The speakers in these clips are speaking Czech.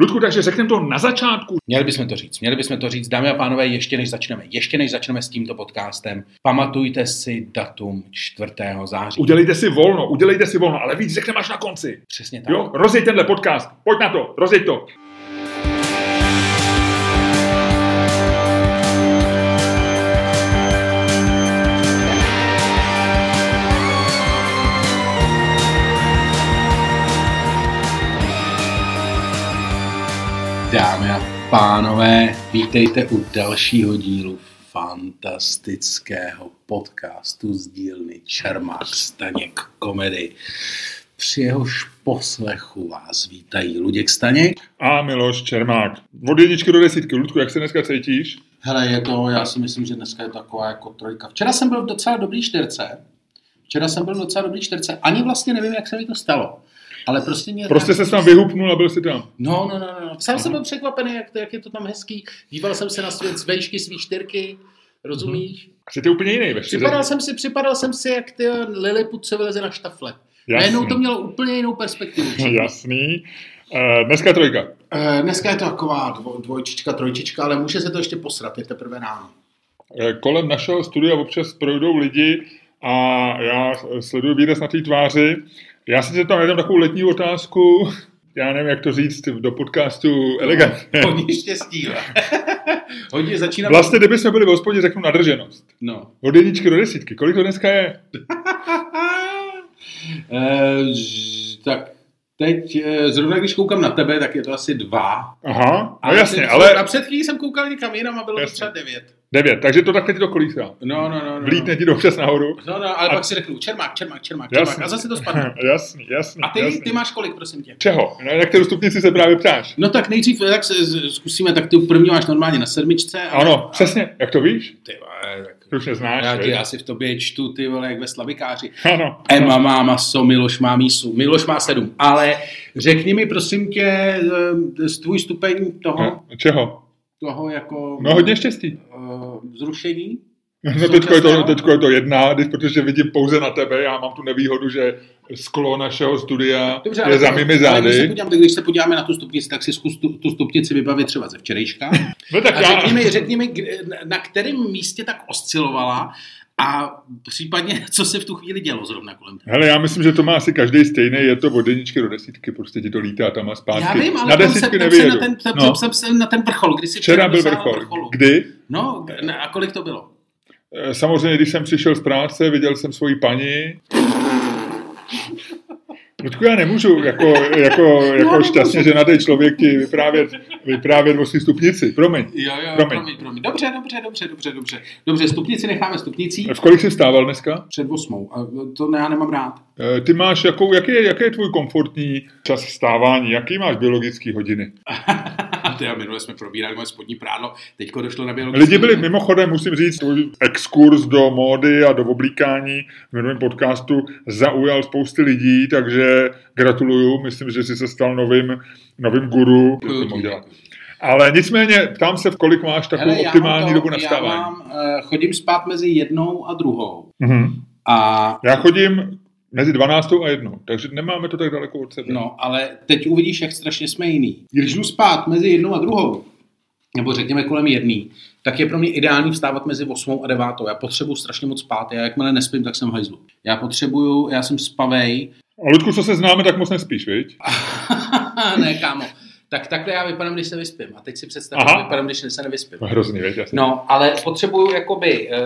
Ludku, takže řekneme to na začátku. Měli bychom to říct, měli bychom to říct, dámy a pánové, ještě než začneme, ještě než začneme s tímto podcastem, pamatujte si datum 4. září. Udělejte si volno, udělejte si volno, ale víc řekneme až na konci. Přesně tak. Jo, rozjeď tenhle podcast, pojď na to, rozjeď to. Dámy a pánové, vítejte u dalšího dílu fantastického podcastu z dílny Čermák Staněk komedy. Při jehož poslechu vás vítají Luděk Staněk. A Miloš Čermák. Od jedničky do desítky. Ludku, jak se dneska cítíš? Hele, je to, já si myslím, že dneska je taková jako trojka. Včera jsem byl v docela dobrý čtyřce. Včera jsem byl v docela dobrý čtyřce. Ani vlastně nevím, jak se mi to stalo. Ale prostě mě Prostě se tam vyhupnul a byl si tam. No, no, no, no. Sám jsem byl překvapený, jak, to, jak je to tam hezký. Díval jsem se na svět z vejšky svý čtyřky, rozumíš? Asi ty úplně jiný ve. Připadal jsem si, připadal jsem si, jak ty Lilliput se vyleze na štafle. Najednou to mělo úplně jinou perspektivu. Jasný. Uh, dneska trojka. Uh, dneska je to taková dvo, dvojčička, trojčička, ale může se to ještě posrat, je teprve ráno. Uh, kolem našeho studia občas projdou lidi a já sleduju výraz na té tváři. Já si tam jednu takovou letní otázku, já nevím, jak to říct do podcastu elegantně. Hodně štěstí. Hodně začíná... Vlastně, kdyby jsme byli v hospodě, řeknu nadrženost. No. Od jedničky do desítky. Kolik to dneska je? e, tak teď, eh, zrovna když koukám na tebe, tak je to asi dva. Aha, no jasně, ale... A před chvílí jsem koukal někam jinam a bylo jasně. to třeba devět. Devět, takže to takhle ti to kolísá. No, no, no. no. Vlítne ti dobře nahoru. No, no, ale a... pak si řeknu čermák, čermák, čermák, čermák a zase to spadne. jasný, jasný. A ty, jasný. ty máš kolik, prosím tě? Čeho? No, jak ty stupnici se právě ptáš? No tak nejdřív tak se, zkusíme, tak ty první máš normálně na sedmičce. Ale... Ano, přesně, jak to víš? Ty vole, tak... Ty už neznáš. Já, já si v tobě čtu, ty vole, jak ve slavikáři. Ano. Emma má maso, Miloš má mísu. Miloš má sedm. Ale řekni mi, prosím tě, tvůj stupeň toho... No, čeho? toho jako... No hodně štěstí. Uh, vzrušení. No teďko je, to, teďko je to jedna, protože vidím pouze na tebe, já mám tu nevýhodu, že sklo našeho studia Dobře, je za mými zády. Když se, podíváme, když se podíváme na tu stupnici, tak si zkus tu, tu stupnici vybavit třeba ze včerejška. No tak a já... řekni, mi, řekni mi, na kterém místě tak oscilovala a případně, co se v tu chvíli dělo zrovna kolem toho? Hele, já myslím, že to má asi každý stejný, je to od jedničky do desítky, prostě ti to lítá tam a zpátky. Já vím, ale na desítky jsem, jsem, na ten, no. jsem, jsem na ten vrchol, kdy jsi včera byl vrchol. vrcholu. Kdy? No, a kolik to bylo? Samozřejmě, když jsem přišel z práce, viděl jsem svoji paní. Ludku, já nemůžu jako, jako, jako no, šťastně ženatý člověk ti vyprávět, vyprávět o svý stupnici. Promiň. Jo, jo, promiň. promiň, promiň. Dobře, dobře, dobře, dobře, dobře. Dobře, stupnici necháme stupnicí. V kolik jsi stával dneska? Před osmou. A to já nemám rád. Ty máš, jakou, jaký, je, jaký je tvůj komfortní čas vstávání? Jaký máš biologický hodiny? Ty a minule jsme probírali moje spodní prádlo, teďko došlo na biologické Lidi byli, mimochodem, musím říct, tvůj exkurs do módy a do oblíkání v minulém podcastu zaujal spousty lidí, takže gratuluju, myslím, že jsi se stal novým, novým guru. Ale nicméně, ptám se, v kolik máš takovou Hele, optimální to, dobu nastávání. Já mám, uh, chodím spát mezi jednou a druhou. Mm-hmm. A... Já chodím Mezi 12. a 1. Takže nemáme to tak daleko od sebe. No, ale teď uvidíš, jak strašně jsme jiný. Když jdu spát mezi jednou a druhou, nebo řekněme kolem jedný, tak je pro mě ideální vstávat mezi 8 a 9. Já potřebuji strašně moc spát. Já jakmile nespím, tak jsem v hajzlu. Já potřebuju, já jsem spavej. A Ludku, co se známe, tak moc nespíš, viď? ne, kámo. Tak takhle já vypadám, když se vyspím. A teď si představ, jak vypadám, když se nevyspím. Hrozný, věď, No, ale potřebuju jakoby uh,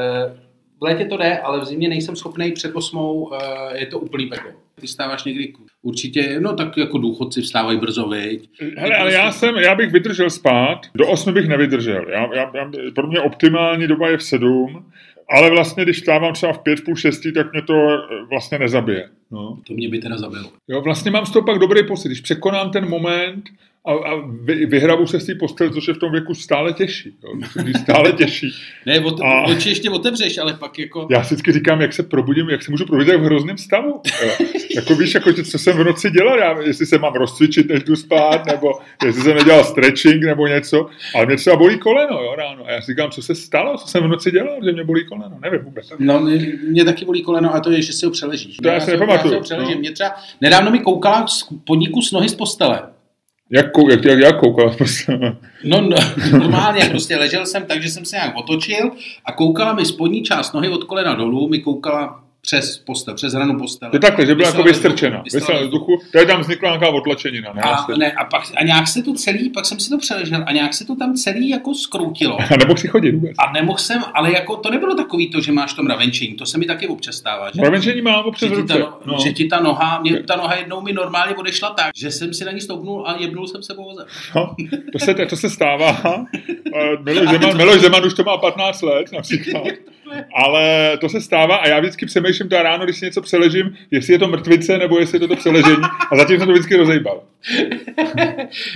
v létě to jde, ale v zimě nejsem schopný před osmou, uh, je to úplný peklo. Ty stáváš někdy určitě, no tak jako důchodci vstávají brzo, viď? Hele, ale já jsem, já bych vydržel spát, do osmi bych nevydržel. Já, já, já, pro mě optimální doba je v sedm, ale vlastně, když vstávám třeba v pět, půl šestý, tak mě to eh, vlastně nezabije. No. To mě by teda zabilo. Jo, vlastně mám z toho pak dobrý pocit. Když překonám ten moment, a, a vy, vyhrabu se z té postele, což je v tom věku stále těžší. Jo. Stále těžší. ne, od, a, oči ještě otevřeš, ale pak jako... Já si vždycky říkám, jak se probudím, jak se můžu probudit v hrozném stavu. jako víš, jako, co jsem v noci dělal, já, jestli se mám rozcvičit, než jdu spát, nebo jestli jsem nedělal stretching nebo něco, ale mě třeba bolí koleno jo, ráno. A já si říkám, co se stalo, co jsem v noci dělal, že mě bolí koleno, nevím vůbec. No, mě, mě taky bolí koleno, a to je, že si ho přeležíš. To já, já si nepamatuju. Já si ho přeležím. No. Mě třeba, nedávno mi koukala z podniku s nohy z postele. Jak, kou, jak, jak, jak koukala? No, no, normálně prostě ležel jsem tak, že jsem se nějak otočil a koukala mi spodní část nohy od kolena dolů, mi koukala přes postel, přes hranu postele. Je takhle, že byla jako vystrčena. vzduchu, ve vzduchu. Tady tam vznikla nějaká otlačenina. Ne? A, ne, a, pak, a nějak se to celý, pak jsem si to přeležel a nějak se to tam celý jako skroutilo. A nebo si chodit vůbec. A nemohl jsem, ale jako to nebylo takový to, že máš to mravenčení, to se mi taky občas stává. Že? Mravenčení mám občas Že ti, ta, ruce. no. že ti ta noha, mě ta noha jednou mi normálně odešla tak, že jsem si na ní stoupnul a jebnul jsem se po. No, to, se, to se stává. Eh, Miloš Zeman, Miloš Zeman už to má 15 let například. Ale to se stává a já vždycky přemýšlím to ráno, když si něco přeležím, jestli je to mrtvice nebo jestli je to to přeležení. A zatím jsem to vždycky rozejbal.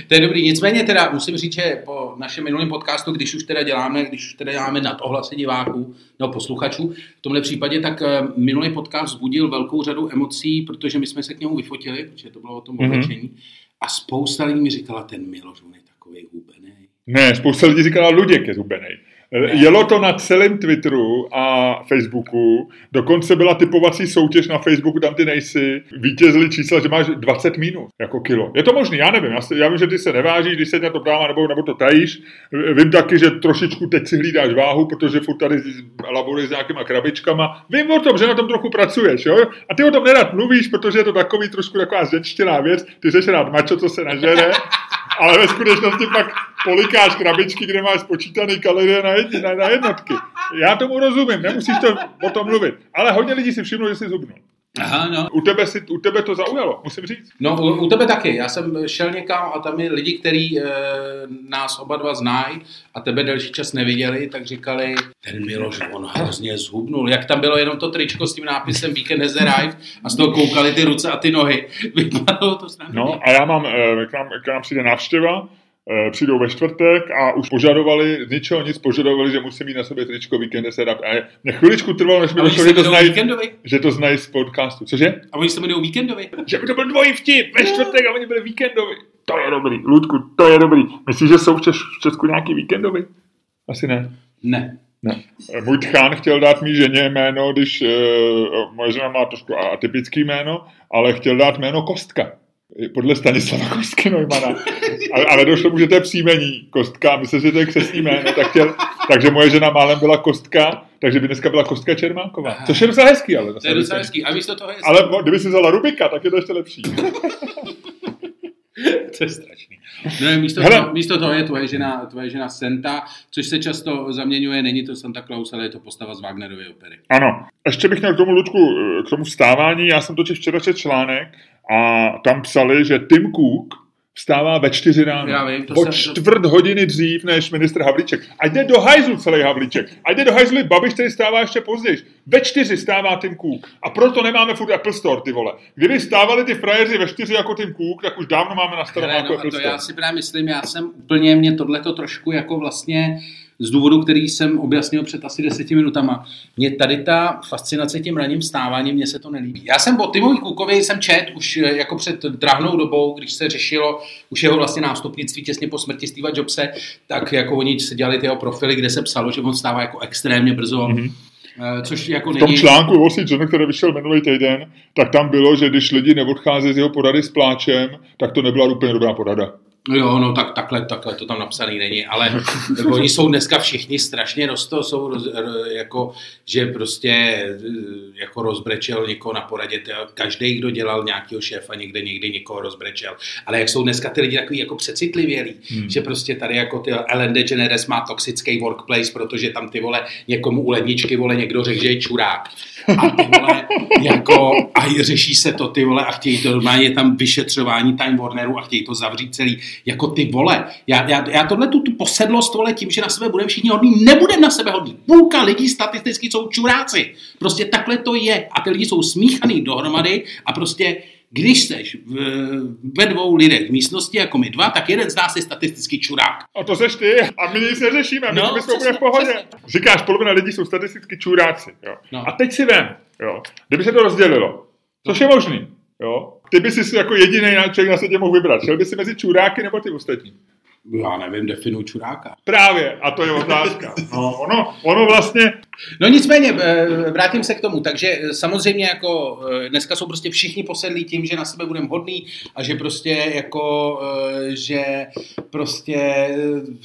To je dobrý, nicméně teda musím říct, že po našem minulém podcastu, když už teda děláme, když už teda děláme nad ohlasy diváků nebo posluchačů, v tomhle případě, tak eh, minulý podcast vzbudil velkou řadu emocí, protože my jsme se k němu vyfotili, protože to bylo o tom Mhm. oblečení. A spousta lidí mi říkala, ten Miloš, on je takový hubený. Ne, spousta lidí říkala, Luděk je zubenej. Jelo to na celém Twitteru a Facebooku, dokonce byla typovací soutěž na Facebooku, tam ty nejsi, vítězili čísla, že máš 20 minut jako kilo. Je to možný, já nevím, já, si, já vím, že ty se nevážíš, když se na to dává, nebo, nebo to tajíš. Vím taky, že trošičku teď si hlídáš váhu, protože furt tady laboruješ s nějakýma krabičkama. Vím o tom, že na tom trochu pracuješ, jo? A ty o tom nerad mluvíš, protože je to takový trošku taková zřečtěná věc, ty jsi rád mačo, co se nažere, ale ve skutečnosti pak polikáš krabičky, kde máš spočítaný kalorie na, jedni, na, na jednotky. Já tomu rozumím, nemusíš to o tom mluvit. Ale hodně lidí si všimlo, že jsi zubnul. Aha, no. U tebe, si, u tebe to zaujalo, musím říct. No, u, u tebe taky. Já jsem šel někam a tam je lidi, kteří e, nás oba dva znají a tebe delší čas neviděli, tak říkali, ten Miloš, on hrozně zhubnul. Jak tam bylo jenom to tričko s tím nápisem Weekend has arrived a z toho koukali ty ruce a ty nohy. Vypadalo to snadno. No a já mám, eh, k nám, k nám přijde návštěva, přijdou ve čtvrtek a už požadovali, z ničeho nic požadovali, že musí mít na sobě tričko víkende setup. A mě chviličku trvalo, než mi došlo, že to, znají, že to znají z podcastu. Cože? A oni se jmenují víkendovi. Že by to byl dvojí vtip, ve čtvrtek a oni byli víkendovi. To je dobrý, Ludku, to je dobrý. Myslíš, že jsou v, Češ, v Česku nějaký víkendovi? Asi ne. Ne. Ne. Můj tchán chtěl dát mý ženě jméno, když uh, moje žena má trošku atypický jméno, ale chtěl dát jméno Kostka. Podle Stanislava Kostky Neumana. Ale, ale došlo mu, že to je příjmení Kostka. Myslím, že to je křesní jméno. Tak chtěl, takže moje žena málem byla Kostka, takže by dneska byla Kostka Čermánková. Což je docela hezký, ale. To je docela hezký. A místo toho je... Ale kdyby si vzala Rubika, tak je to ještě lepší. to je strašný. No, místo, toho, místo toho je tvoje žena, tvoje žena Santa, což se často zaměňuje, není to Santa Claus, ale je to postava z Wagnerovy opery. Ano. Ještě bych měl k tomu, Ludku, eh, k tomu vstávání. Já jsem totiž včera četl článek a tam psali, že Tim Cook vstává ve čtyři ráno. Já vím, to o se- čtvrt hodiny dřív než ministr Havlíček. A jde do hajzlu celý Havlíček. A jde do hajzlu Babiš, který stává ještě později. Ve čtyři stává Tim Cook. A proto nemáme furt Apple Store, ty vole. Kdyby stávali ty frajeři ve čtyři jako Tim Cook, tak už dávno máme na starém jako no, Apple to Store. já si právě myslím, já jsem úplně, mě tohleto trošku jako vlastně z důvodu, který jsem objasnil před asi deseti minutama. Mě tady ta fascinace tím ranním vstáváním, mně se to nelíbí. Já jsem o Timovi Kukovi jsem čet už eh, jako před drahnou dobou, když se řešilo už jeho vlastně nástupnictví těsně po smrti Steva Jobse, tak jako oni se dělali ty jeho profily, kde se psalo, že on stává jako extrémně brzo. Mm-hmm. Což jako V tom není... článku Wall Street Journal, který vyšel minulý týden, tak tam bylo, že když lidi neodcházejí z jeho porady s pláčem, tak to nebyla úplně dobrá porada. No jo, no tak takhle, takhle to tam napsaný není, ale jako, oni jsou dneska všichni strašně rosto, jsou roz, jako, že prostě eh, jako rozbrečel někoho na poradě, každý, kdo dělal nějakého šéfa někde, někdy někoho rozbrečel, ale jak jsou dneska ty lidi takový jako přecitlivělí, hmm. že prostě tady jako ty Ellen DeGeneres má toxický workplace, protože tam ty vole někomu u ledničky vole někdo řekl, že je čurák. A ty vole, jako, a řeší se to ty vole a chtějí to, normálně je tam vyšetřování Time Warneru a chtějí to zavřít celý. Jako ty vole, já, já, já tohle tu, tu posedlost vole tím, že na sebe budeme všichni hodní, nebudeme na sebe hodní. Půlka lidí statisticky jsou čuráci. Prostě takhle to je. A ty lidi jsou smíchaný dohromady a prostě když seš v, ve dvou lidech v místnosti jako my dva, tak jeden z nás je statisticky čurák. A to seš ty a my nic neřešíme, my, No, no, my jsme úplně v pohodě. přesně. Říkáš, polovina lidí jsou statisticky čuráci. Jo. No. No. A teď si vem, jo. kdyby se to rozdělilo, což je možný, jo. Ty by si jako jediný člověk na světě mohl vybrat. Šel by si mezi čuráky nebo ty ostatní? Já nevím, definuj čuráka. Právě, a to je otázka. No, ono, ono vlastně, No nicméně, eh, vrátím se k tomu. Takže eh, samozřejmě jako eh, dneska jsou prostě všichni posedlí tím, že na sebe budeme hodný a že prostě jako, že prostě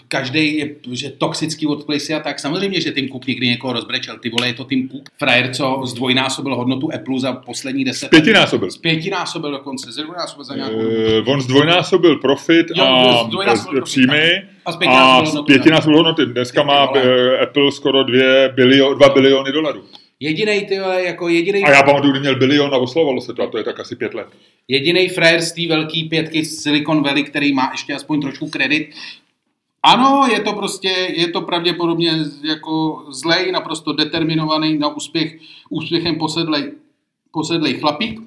každý je že toxický workplace a tak. Samozřejmě, že Tim Cook někdy někoho rozbrečel. Ty vole, je to Tim Cook, frajer, co zdvojnásobil hodnotu Apple za poslední deset Pětinásobil. Pětinásobil dokonce, zdvojnásobil za nějakou uh, On zdvojnásobil profit Jo, a zdvojnásobil příjmy A a zpětnásobil hodnotu. pětinásobil hodnoty. Dneska má eh, Apple skoro dvě bilio, dva biliony dolarů. Jedinej, ty jako jedinej, A já pamatuju, kdy měl bilion a oslovalo se to, a to je tak asi pět let. jedinej frajer z té velké pětky z Silicon Valley, který má ještě aspoň trošku kredit. Ano, je to prostě, je to pravděpodobně jako zlej, naprosto determinovaný na úspěch, úspěchem posedlej, posedlej chlapík,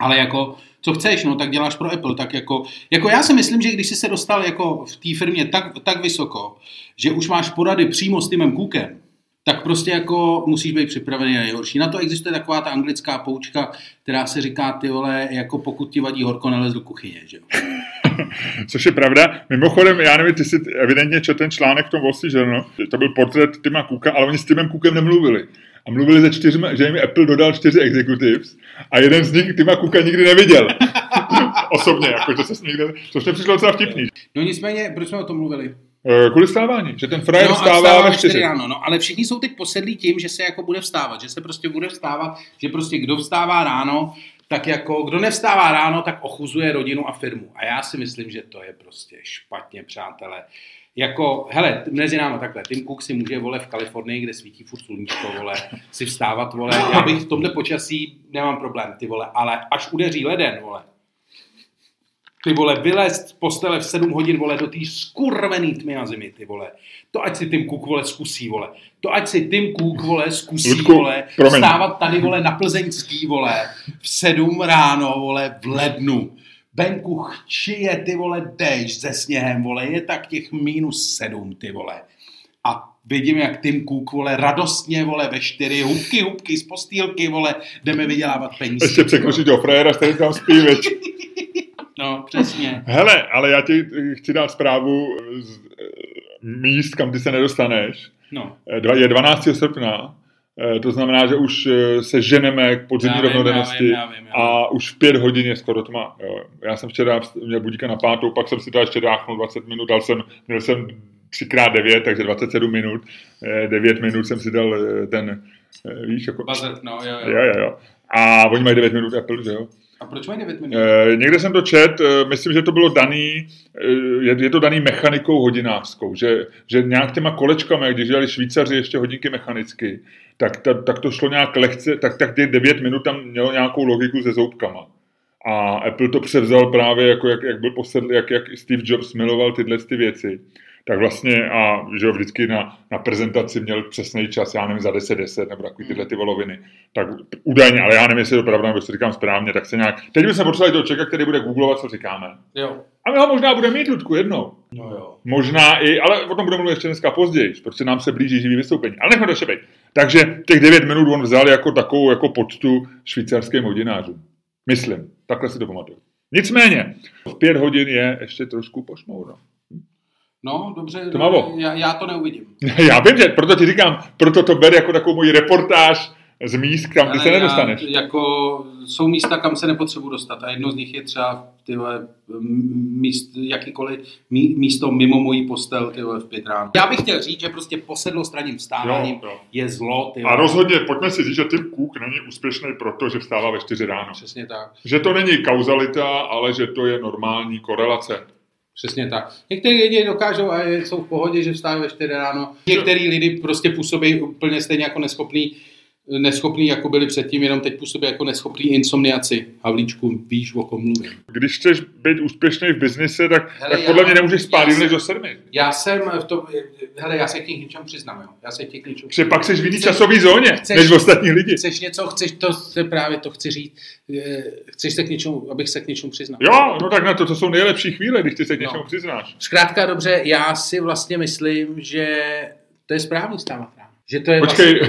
ale jako, co chceš, no, tak děláš pro Apple, tak jako, jako já si myslím, že když jsi se dostal jako v té firmě tak, tak vysoko, že už máš porady přímo s Timem Cookem, tak prostě jako musíš být připravený na nejhorší. Na to existuje taková ta anglická poučka, která se říká, ty vole, jako pokud ti vadí horko, nelez do kuchyně, že jo. Což je pravda. Mimochodem, já nevím, ty jsi evidentně četl ten článek v tom Wall Street Journal, to byl portrét Tima Cooka, ale oni s Timem Cookem nemluvili. A mluvili ze čtyřma, že jim Apple dodal čtyři executives a jeden z nich Tima Cooka nikdy neviděl. Osobně, jako, že se s nikde, což mě přišlo docela vtipný. No nicméně, proč jsme o tom mluvili? Eh, Kvůli stávání, že ten frajer no, vstává ve čtyři. ráno, no, ale všichni jsou teď posedlí tím, že se jako bude vstávat, že se prostě bude vstávat, že prostě kdo vstává ráno, tak jako kdo nevstává ráno, tak ochuzuje rodinu a firmu. A já si myslím, že to je prostě špatně, přátelé. Jako, hele, mezi náma takhle, Tim Cook si může, vole, v Kalifornii, kde svítí furt sluníčko, vole, si vstávat, vole, já bych v tomhle počasí nemám problém, ty vole, ale až udeří leden, vole, ty vole, vylez z postele v 7 hodin, vole, do té skurvený tmy na zemi, ty vole. To ať si Tim Cook, vole, zkusí, vole. To ať si Tim Cook, vole, zkusí, Ludku, vole, promiň. stávat tady, vole, na Plzeňský, vole, v 7 ráno, vole, v lednu. Venku chčije, ty vole, déšť se sněhem, vole, je tak těch minus 7, ty vole. A vidím, jak Tim Cook, vole, radostně, vole, ve čtyři, hubky, hubky z postýlky, vole, jdeme vydělávat peníze. Ještě překročí toho frajera, který tam spí, veď. No, přesně. Hele, ale já ti chci dát zprávu z eh, míst, kam ty se nedostaneš. No. Eh, Je 12. srpna, to znamená, že už eh, se ženeme k podzimní rovnodennosti a už v pět hodin je skoro tma. Jo. Já jsem včera měl budíka na pátou, pak jsem si to ještě dáchnul 20 minut, dal jsem, měl jsem 3x9, takže 27 minut, Eh, 9 minut jsem si dal eh, ten, eh, víš, jako... Buzzer, no, jo, jo. Jo, jo. A oni mají 9 minut Apple, že jo? A proč mají 9 minut? Eh, někde jsem to čet, eh, myslím, že to bylo daný, eh, je, je to daný mechanikou hodinářskou, že, že nějak těma kolečkami, když dělali Švýcaři ještě hodinky mechanicky, tak, ta, tak to šlo nějak lehce, tak, tak těch 9 minut tam mělo nějakou logiku se zoubkama. A Apple to převzal právě jako, jak, jak byl posedl, jak, jak Steve Jobs miloval tyhle ty věci. Tak vlastně, a že jo, vždycky na, na prezentaci měl přesný čas, já nevím, za 10-10 nebo takový tyhle ty voloviny. Tak údajně, ale já nevím, jestli je to pravda, nebo to říkám správně, tak se nějak... Teď bychom potřebovali toho člověka, který bude googlovat, co říkáme. Jo. A my ho možná budeme mít, Ludku, jednou. No jo. Možná i, ale o tom budeme mluvit ještě dneska později, protože nám se blíží živý vystoupení. Ale nechme to ještě být. Takže těch 9 minut on vzal jako takovou jako poctu švýcarským hodinářům. Myslím. Takhle si to pamatuju. Nicméně, v pět hodin je ještě trošku pošmouro. No, dobře, má já, já to neuvidím. Já vím, že proto ti říkám, proto to ber jako takovou moji reportáž z míst, kam ty se nedostaneš. Já, jako jsou místa, kam se nepotřebuji dostat a jedno z nich je třeba ty vole, m- míst, jakýkoliv mí, místo mimo mojí postel ty vole, v pět ráno. Já bych chtěl říct, že prostě posedlo straním vstáváním Jo, jo. je zlo. Ty A rozhodně, pojďme si říct, že Tim Cook není úspěšný proto, že vstává ve 4 ráno. Přesně tak. Že to není kauzalita, ale že to je normální korelace. Přesně tak. Někteří lidi dokážou a jsou v pohodě, že vstávají ve 4 ráno. Některý lidi prostě působí úplně stejně jako neschopný, neschopný, jako byli předtím, jenom teď působí jako neschopný insomniaci. Havlíčku, víš, o kom mluvím. Když chceš být úspěšný v biznise, tak, Hele, tak já- podle mě nemůžeš spát já než do sedmi. Já jsem v tom, hele, já se k něčemu přiznám, jo. Já se ti k něčemu Protože pak jsi v jiný časový zóně, chceš- než ostatní lidi. Chceš něco, chceš, to se právě to chci říct, eh, chceš se k něčemu, abych se k něčemu přiznal. Jo, no tak na to, to jsou nejlepší chvíle, když ty se k No. něčemu přiznáš. Zkrátka dobře, já si vlastně myslím, že to je správný stávat. Že to je Počkej,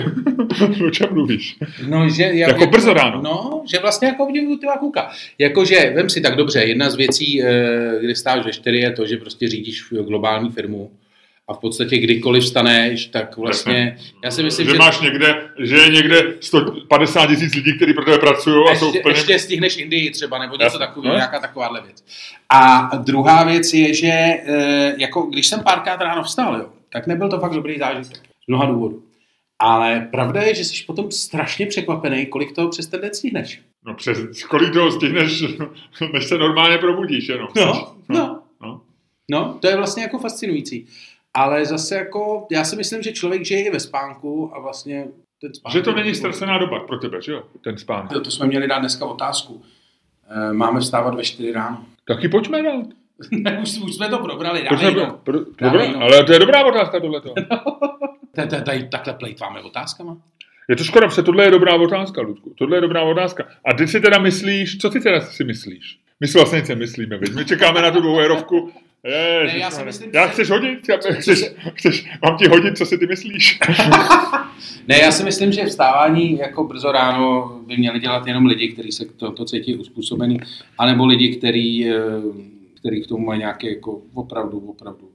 Vlastně, o čem mluvíš? no, že, jak, Jako brzo ráno. No, že vlastně jako obdivuju tyhle kluka. Jakože, vem si tak dobře, jedna z věcí, eh, kde stáváš ve čtyři, je to, že prostě řídíš globální firmu a v podstatě kdykoliv vstaneš, tak vlastně, já si myslím, že, že... máš někde, že je někde 150 tisíc lidí, kteří pro tebe pracují a ještě, jsou úplně... ještě stihneš Indii třeba, nebo něco takového, no. nějaká takováhle věc. A druhá věc je, že eh, jako když jsem párkrát ráno vstal, jo, tak nebyl to fakt dobrý zážitek. Z mnoha důvodů. Ale pravda je, že jsi potom strašně překvapený, kolik toho přes ten den stihneš. No přes, kolik toho stihneš, než se normálně probudíš jenom. No, no. no. No, to je vlastně jako fascinující. Ale zase jako, já si myslím, že člověk žije i ve spánku a vlastně ten spánek... Že to není ztracená doba pro tebe, že jo, ten spánek. To, to jsme měli dát dneska otázku. Eh, Máme vstávat ve 4 ráno. Taky pojďme dát. Už, už jsme to probrali, dáme jinou. pro, Dáme dobrá, jinou. ale to je dobrá otázka tohleto. Tady takhle plejtváme otázkama. Je to škoda, protože tohle je dobrá otázka, Ludku. Tohle je dobrá otázka. A ty si teda myslíš, co ty teda si myslíš? My si vlastně nic nemyslíme? My čekáme na tu dvoujerovku. Ježiš, Ne, já si myslím, já chceš hodit? Chceš, chceš, mám ti hodit, co si ty myslíš? Ne, já si myslím, že vstávání jako brzo ráno by měli dělat jenom lidi, kteří se to, to cítí uspůsobený, anebo lidi, který, eh, který k tomu mají nějaké jako opravdu, opravdu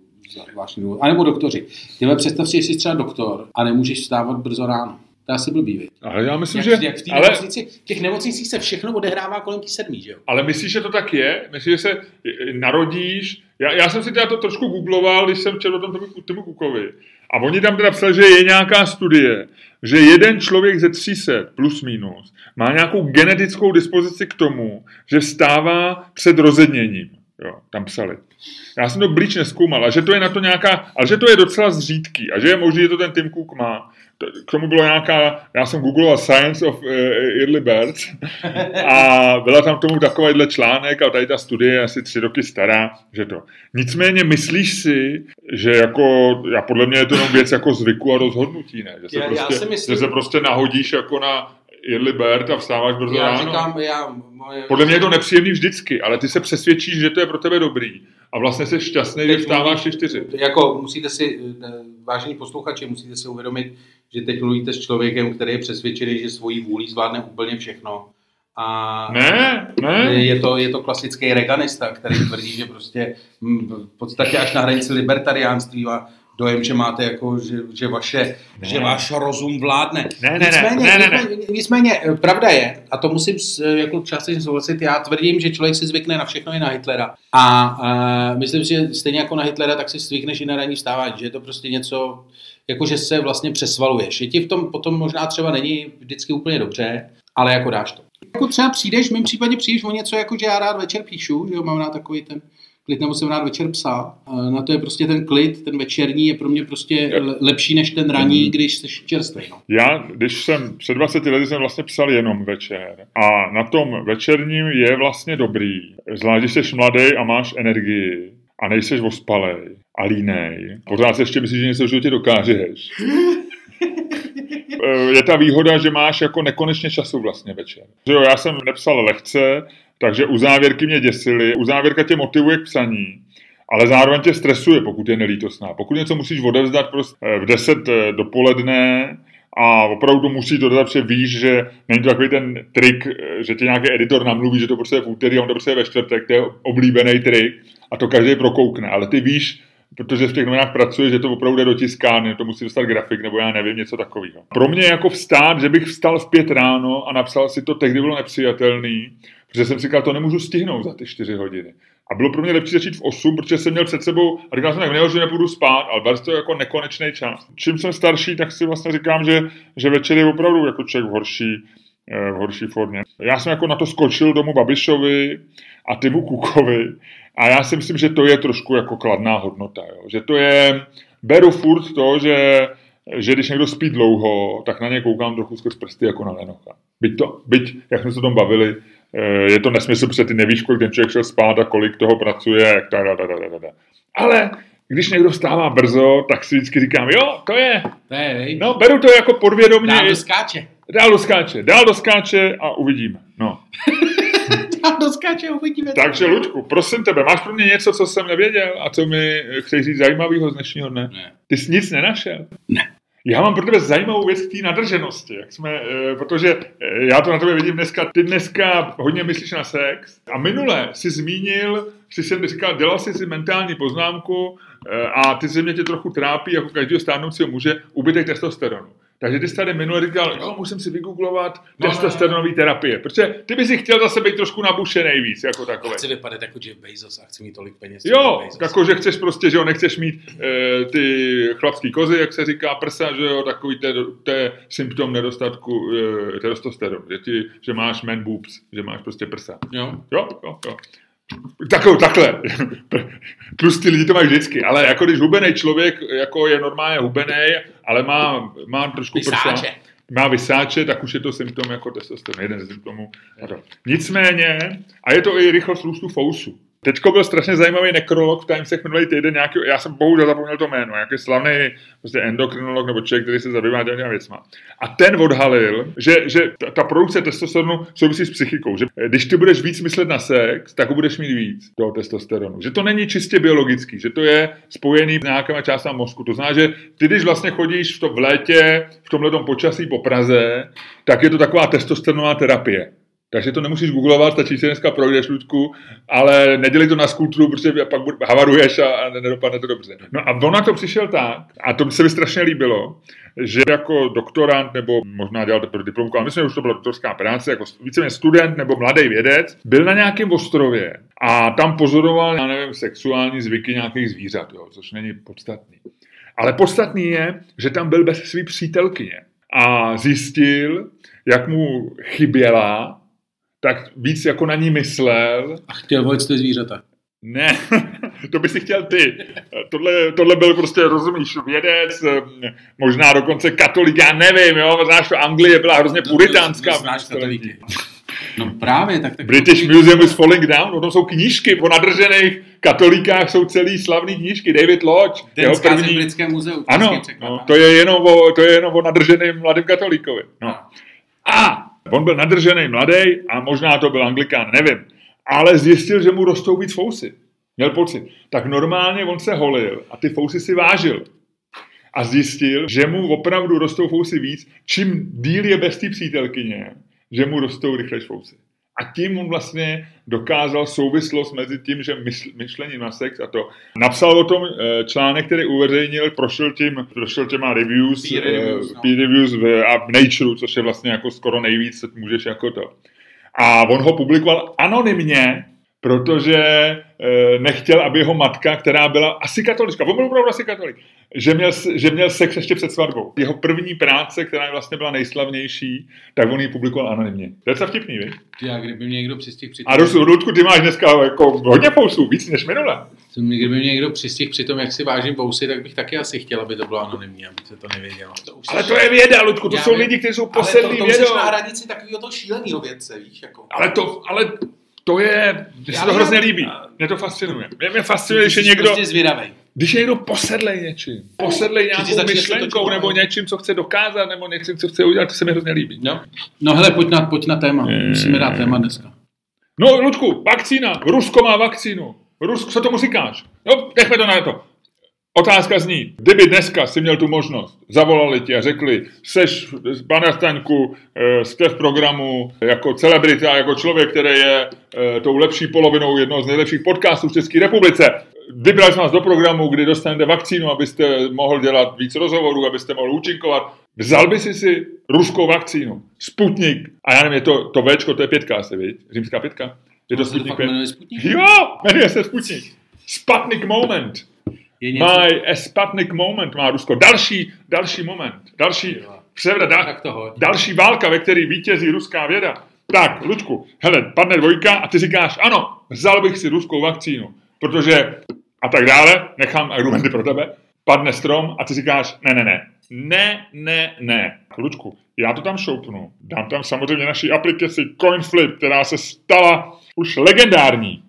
zvláštní důvod. A nebo doktoři. Tyhle představ si, že jsi třeba doktor a nemůžeš vstávat brzo ráno. To asi blbý, viď? Ale já myslím, Jak, že... jak v ale, nemocnici, v těch nemocnicích se všechno odehrává kolem té sedmí, že jo? ale myslíš, že to tak je? Myslíš, že se narodíš? Já, já jsem si teda to trošku googloval, když jsem četl o tom tomu, tomu Kukovi. A oni tam teda psali, že je nějaká studie, že jeden člověk ze 300 plus minus má nějakou genetickou dispozici k tomu, že vstává před rozedněním. Jo, tam psali. Já jsem to blíž neskoumal, a že to je na to nějaká, ale že to je docela zřídký a že je možný, že to ten Tim Cook má. K tomu bylo nějaká, já jsem googloval Science of uh, Early Birds a byla tam k tomu takovýhle článek a tady ta studie je asi tři roky stará, že to. Nicméně myslíš si, že jako, já podle mě je to jenom věc jako zvyku a rozhodnutí, ne? Že se, Já- já prostě, si myslím- že se prostě nahodíš jako na Early Bird a vstáváš brzo Já ráno. říkám, já... Moje, Podle mě je to nepříjemný vždycky, ale ty se přesvědčíš, že to je pro tebe dobrý. A vlastně jsi šťastný, že vstáváš mluví- čtyři. Jako musíte si, eh, vážení posluchači, musíte si uvědomit, že teď mluvíte s člověkem, který je přesvědčený, že svojí vůlí zvládne úplně všechno. A Ne, ne. je to, je to klasický reganista, který tvrdí, že prostě hm, v podstatě až na hranici libertariánství má dojem, že máte jako, že, že, vaše, že váš rozum vládne. Ne, ne, ne, nicméně, ne, ne, ne. nicméně, nicméně, eh, pravda je, a to musím s- jako částečně souhlasit, já tvrdím, že člověk si zvykne na všechno i na Hitlera. A, a myslím si, že stejně jako na Hitlera, tak si zvykneš i na ranní vstávání, že je to prostě něco, jako že se vlastně přesvaluješ. Je ti v tom potom možná třeba není vždycky úplně dobře, ale jako dáš to. Jako třeba přijdeš, v mém případě přijdeš o něco, jako že já rád večer píšu, že jo, mám rád takový ten klid, nebo jsem rád večer psát. A Na to je prostě ten klid, ten večerní je pro mě prostě le- lepší než ten ranní, když jsi čerstvý. No. Já, když jsem před 20 lety jsem vlastně psal jenom večer a na tom večerním je vlastně dobrý. Zvlášť, když jsi mladý a máš energii a nejseš ospalej a línej. Pořád se ještě myslíš, že něco v životě dokážeš. Eh, je ta výhoda, že máš jako nekonečně času vlastně večer. Že jo, já jsem nepsal lehce, takže u závěrky mě děsily. U závěrka tě motivuje k psaní, ale zároveň tě stresuje, pokud je nelítosná. Pokud něco musíš odevzdat prostě eh, v 10 eh, dopoledne a opravdu musíš dodat, že víš, že není to takový ten trik, eh, že ti nějaký editor namluví, že to prostě je v úterý a on to prostě je ve čtvrtek, to je oblíbený trik a to každý prokoukne, ale ty víš, protože v těch novinách pracuje, že to opravdu jde do tiskárny, to musí dostat grafik, nebo já nevím, něco takového. Pro mě jako vstát, že bych vstal v pět ráno a napsal si to, tehdy bylo nepřijatelný, protože jsem si říkal, to nemůžu stihnout za ty čtyři hodiny. A bylo pro mě lepší začít v 8, protože jsem měl před sebou, a říkal jsem tak, že nepůjdu spát, ale ber to jako nekonečný čas. Čím jsem starší, tak si vlastně říkám, že, že večer je opravdu jako člověk v horší, eh, v horší formě. Já jsem jako na to skočil domů Babišovi a Timu Kukovi a já si myslím, že to je trošku jako kladná hodnota. Jo? Že to je, beru furt to, že, že když někdo spí dlouho, tak na ně koukám trochu skrz prsty jako na lenocha. Byť, to, byť jak jsme se tom bavili, je to nesmysl, protože ty nevíš, kolik ten člověk šel spát a kolik toho pracuje, jak ta, da, da, da, da, da. Ale když někdo vstává brzo, tak si vždycky říkám, jo, to je, To je, no, beru to jako podvědomě, dál do skáče. dál do skáče, dál do skáče a uvidíme. No. Dál do skáče, uvidíme. co Takže. Luďku, prosím tebe, máš pro mě něco, co jsem nevěděl a co mi chceš říct zajímavého z dnešního dne? Ne. Ty jsi nic nenašel? Ne. Já mám pro tebe zajímavou věc k té nadrženosti, jak jsme, eh, protože eh, já to na tebe vidím dneska, ty dneska hodně myslíš na sex a minule si zmínil, si jsem říkal, dělal jsi si mentální poznámku, eh, a ty země tě trochu trápí, jako každého stárnoucího muže, ubytek testosteronu. Takže ty jsi tady minule říkal, jo, musím si vygooglovat No, testosteronový terapie, protože ty bys si chtěl zase být trošku nabušený víc, jako takový. Chci vypadat jako Jeff Bezos a chci mít tolik peněz. Jo, jako že chceš prostě, že jo, nechceš mít e, ty chlapský kozy, jak se říká, prsa, že jo, takový to je- to je symptom nedostatku e, testosteronu, že, ti, že máš man boobs, že máš prostě prsa. Jo. Jo, jo, jo. Takovou, takhle. Tlustý lidi to mají vždycky, ale jako když hubený člověk jako je normálně hubený, ale má, má trošku prsa, má vysáče, tak už je to symptom jako testosteron, jeden z symptomů. Nicméně, a je to i rychlost růstu fousu. Teďko byl strašně zajímavý nekrolog v Timesech minulý týden, nějaký, já jsem bohužel zapomněl to jméno, nějaký slavný prostě endokrinolog nebo člověk, který se zabývá těmi věcma. A ten odhalil, že, že ta, ta produkce testosteronu souvisí s psychikou, že když ty budeš víc myslet na sex, tak ho budeš mít víc, toho testosteronu. Že to není čistě biologický, že to je spojený s nějakýma částama mozku. To znamená, že ty, když vlastně chodíš v, to, v létě, v tomhle počasí po Praze, tak je to taková testosteronová terapie. Takže to nemusíš googlovat, stačí si dneska projdeš, Ludku, ale nedělej to na skulpturu, protože pak havaruješ a, nedopadne to dobře. No a on na to přišel tak, a to by se mi strašně líbilo, že jako doktorant, nebo možná dělal teprve diplomku, ale myslím, že už to byla doktorská práce, jako víceméně student nebo mladý vědec, byl na nějakém ostrově a tam pozoroval, já nevím, sexuální zvyky nějakých zvířat, jo, což není podstatný. Ale podstatný je, že tam byl bez své přítelkyně a zjistil, jak mu chyběla, tak víc jako na ní myslel. A chtěl volit ty zvířata. Ne, to by si chtěl ty. Tohle, tohle byl prostě, rozumíš, vědec, možná dokonce katolik, já nevím, jo, znáš to, Anglie byla hrozně puritánská. v Znáš katolíky. No právě, tak... tak British Museum is Falling Down, o tom jsou knížky, o nadržených katolíkách jsou celý slavný knížky, David Lodge, Den jeho první, britském muzeu. ano, no, to, je jenom o, to je jenom o nadrženém mladém katolíkovi. No. A on byl nadržený mladý a možná to byl anglikán, nevím. Ale zjistil, že mu rostou víc fousy. Měl pocit. Tak normálně on se holil a ty fousy si vážil. A zjistil, že mu opravdu rostou fousy víc, čím díl je bez té přítelkyně, že mu rostou rychlejší fousy. A tím on vlastně dokázal souvislost mezi tím, že myšlení na sex a to. Napsal o tom eh, článek, který uveřejnil, prošel, tím, prošel těma reviews, Peer reviews, eh, no. peer reviews v, a v Nature, což je vlastně jako skoro nejvíc, co můžeš jako to. A on ho publikoval anonymně, protože e, nechtěl, aby jeho matka, která byla asi katolička, on byl opravdu asi katolik, že měl, že měl sex ještě před svatbou. Jeho první práce, která vlastně byla nejslavnější, tak on ji publikoval anonymně. To je docela vtipný, víš? Já, kdyby mě někdo přistihl při A Rusu, Ludku, ty máš dneska jako hodně fousů, víc než minule. Kdyby mě někdo přistihl při tom, jak si vážím vousy, tak bych taky asi chtěl, aby to bylo anonymní, aby se to nevědělo. To už Ale to je věda, Ludku, to Já jsou vím. lidi, kteří jsou ale posedlí to, to už vědou. seš na hranici takového toho šíleného vědce, víš, jako. Ale to, ale to je, mně se to hrozně líbí. Mě to fascinuje. Mě, mě fascinuje, když je někdo, Prostě zvědavej. když je někdo posedlej něčím. Posedlej nějakou myšlenkou, nebo něčím, co chce dokázat, nebo něčím, co chce udělat, to se mi hrozně líbí. No, no hele, pojď na, pojď na téma. Musíme dát téma dneska. No, Ludku, vakcína. Rusko má vakcínu. Rusko, co tomu říkáš? No, nechme to na to. Otázka zní, kdyby dneska si měl tu možnost, zavolali ti a řekli, seš, pane Staňku, eh, jste v programu jako celebrita, jako člověk, který je eh, tou lepší polovinou jednoho z nejlepších podcastů v České republice. Vybrali jsme vás do programu, kdy dostanete vakcínu, abyste mohl dělat víc rozhovorů, abyste mohl účinkovat. Vzal by si si ruskou vakcínu, Sputnik, a já nevím, je to, to Včko, to je pětka asi, viď? Římská pětka? Je to 5? jmenuje Sputnik? Jo, jmenuje se Sputnik. Sputnik moment. Je něco, My a Sputnik moment má Rusko. Další, další moment. Další převrat. Da, další válka, ve které vítězí ruská věda. Tak, Ludku, hele, padne dvojka a ty říkáš, ano, vzal bych si ruskou vakcínu, protože a tak dále, nechám argumenty pro tebe, padne strom a ty říkáš, ne, ne, ne, ne, ne, ne. Ludku, já to tam šoupnu, dám tam samozřejmě naší aplikaci CoinFlip, která se stala už legendární.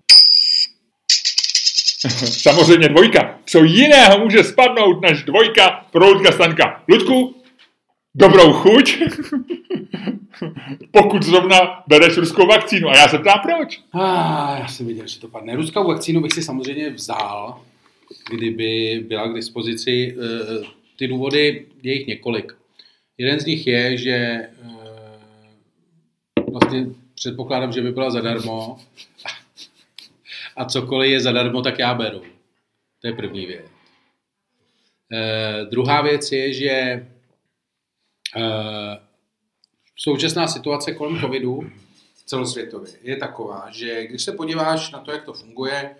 Samozřejmě dvojka. Co jiného může spadnout než dvojka pro Ludka Staňka? Ludku, dobrou chuť, pokud zrovna bereš ruskou vakcínu. A já se ptám proč. Ah, já jsem viděl, že to padne. Ruskou vakcínu bych si samozřejmě vzal, kdyby byla k dispozici. Eh, Ty důvody je jich několik. Jeden z nich je, že eh, vlastně předpokládám, že by byla zadarmo a cokoliv je zadarmo, tak já beru. To je první věc. Uh, druhá věc je, že uh, současná situace kolem covidu celosvětově je taková, že když se podíváš na to, jak to funguje,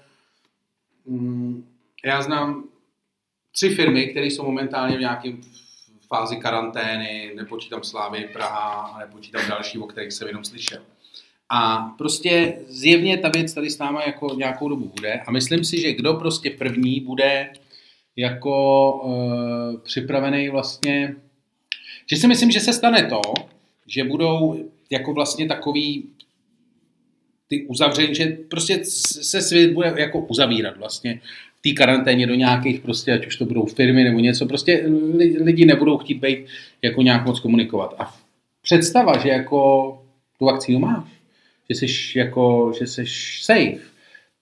um, já znám tři firmy, které jsou momentálně v nějakém fázi karantény, nepočítám Slávy Praha a nepočítám další, o kterých jsem jenom slyšel. A prostě zjevně ta věc tady s náma jako nějakou dobu bude a myslím si, že kdo prostě první bude jako uh, připravený vlastně, že si myslím, že se stane to, že budou jako vlastně takový ty uzavření, že prostě se svět bude jako uzavírat vlastně té karanténě do nějakých prostě, ať už to budou firmy nebo něco, prostě lidi nebudou chtít být jako nějak moc komunikovat. A představa, že jako tu vakcínu máš, že jsi jako, že jsi safe,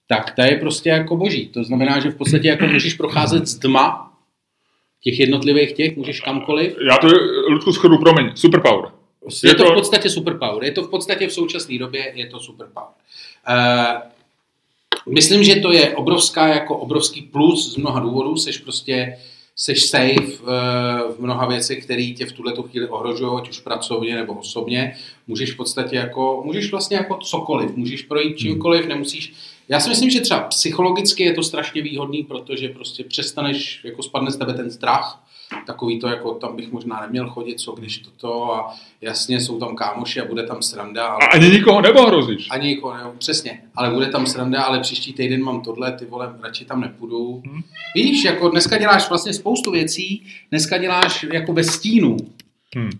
tak ta je prostě jako boží. To znamená, že v podstatě jako můžeš procházet z dma těch jednotlivých těch, můžeš kamkoliv. Já to, Ludku, schodu, promiň, superpower. Je, je to, to v podstatě superpower. Je to v podstatě v současné době, je to superpower. Uh, myslím, že to je obrovská, jako obrovský plus z mnoha důvodů. Seš prostě seš safe uh, v mnoha věcech, které tě v tuhle chvíli ohrožují, ať už pracovně nebo osobně. Můžeš v podstatě jako, můžeš vlastně jako cokoliv, můžeš projít čímkoliv, nemusíš. Já si myslím, že třeba psychologicky je to strašně výhodný, protože prostě přestaneš, jako spadne z tebe ten strach, takový to, jako tam bych možná neměl chodit, co když toto a jasně jsou tam kámoši a bude tam sranda. Ale... A ani nikoho neohrozíš. Ani nikoho, ne, přesně, ale bude tam sranda, ale příští týden mám tohle, ty vole, radši tam nepůjdu. Hmm. Víš, jako dneska děláš vlastně spoustu věcí, dneska děláš jako ve stínu, Hmm.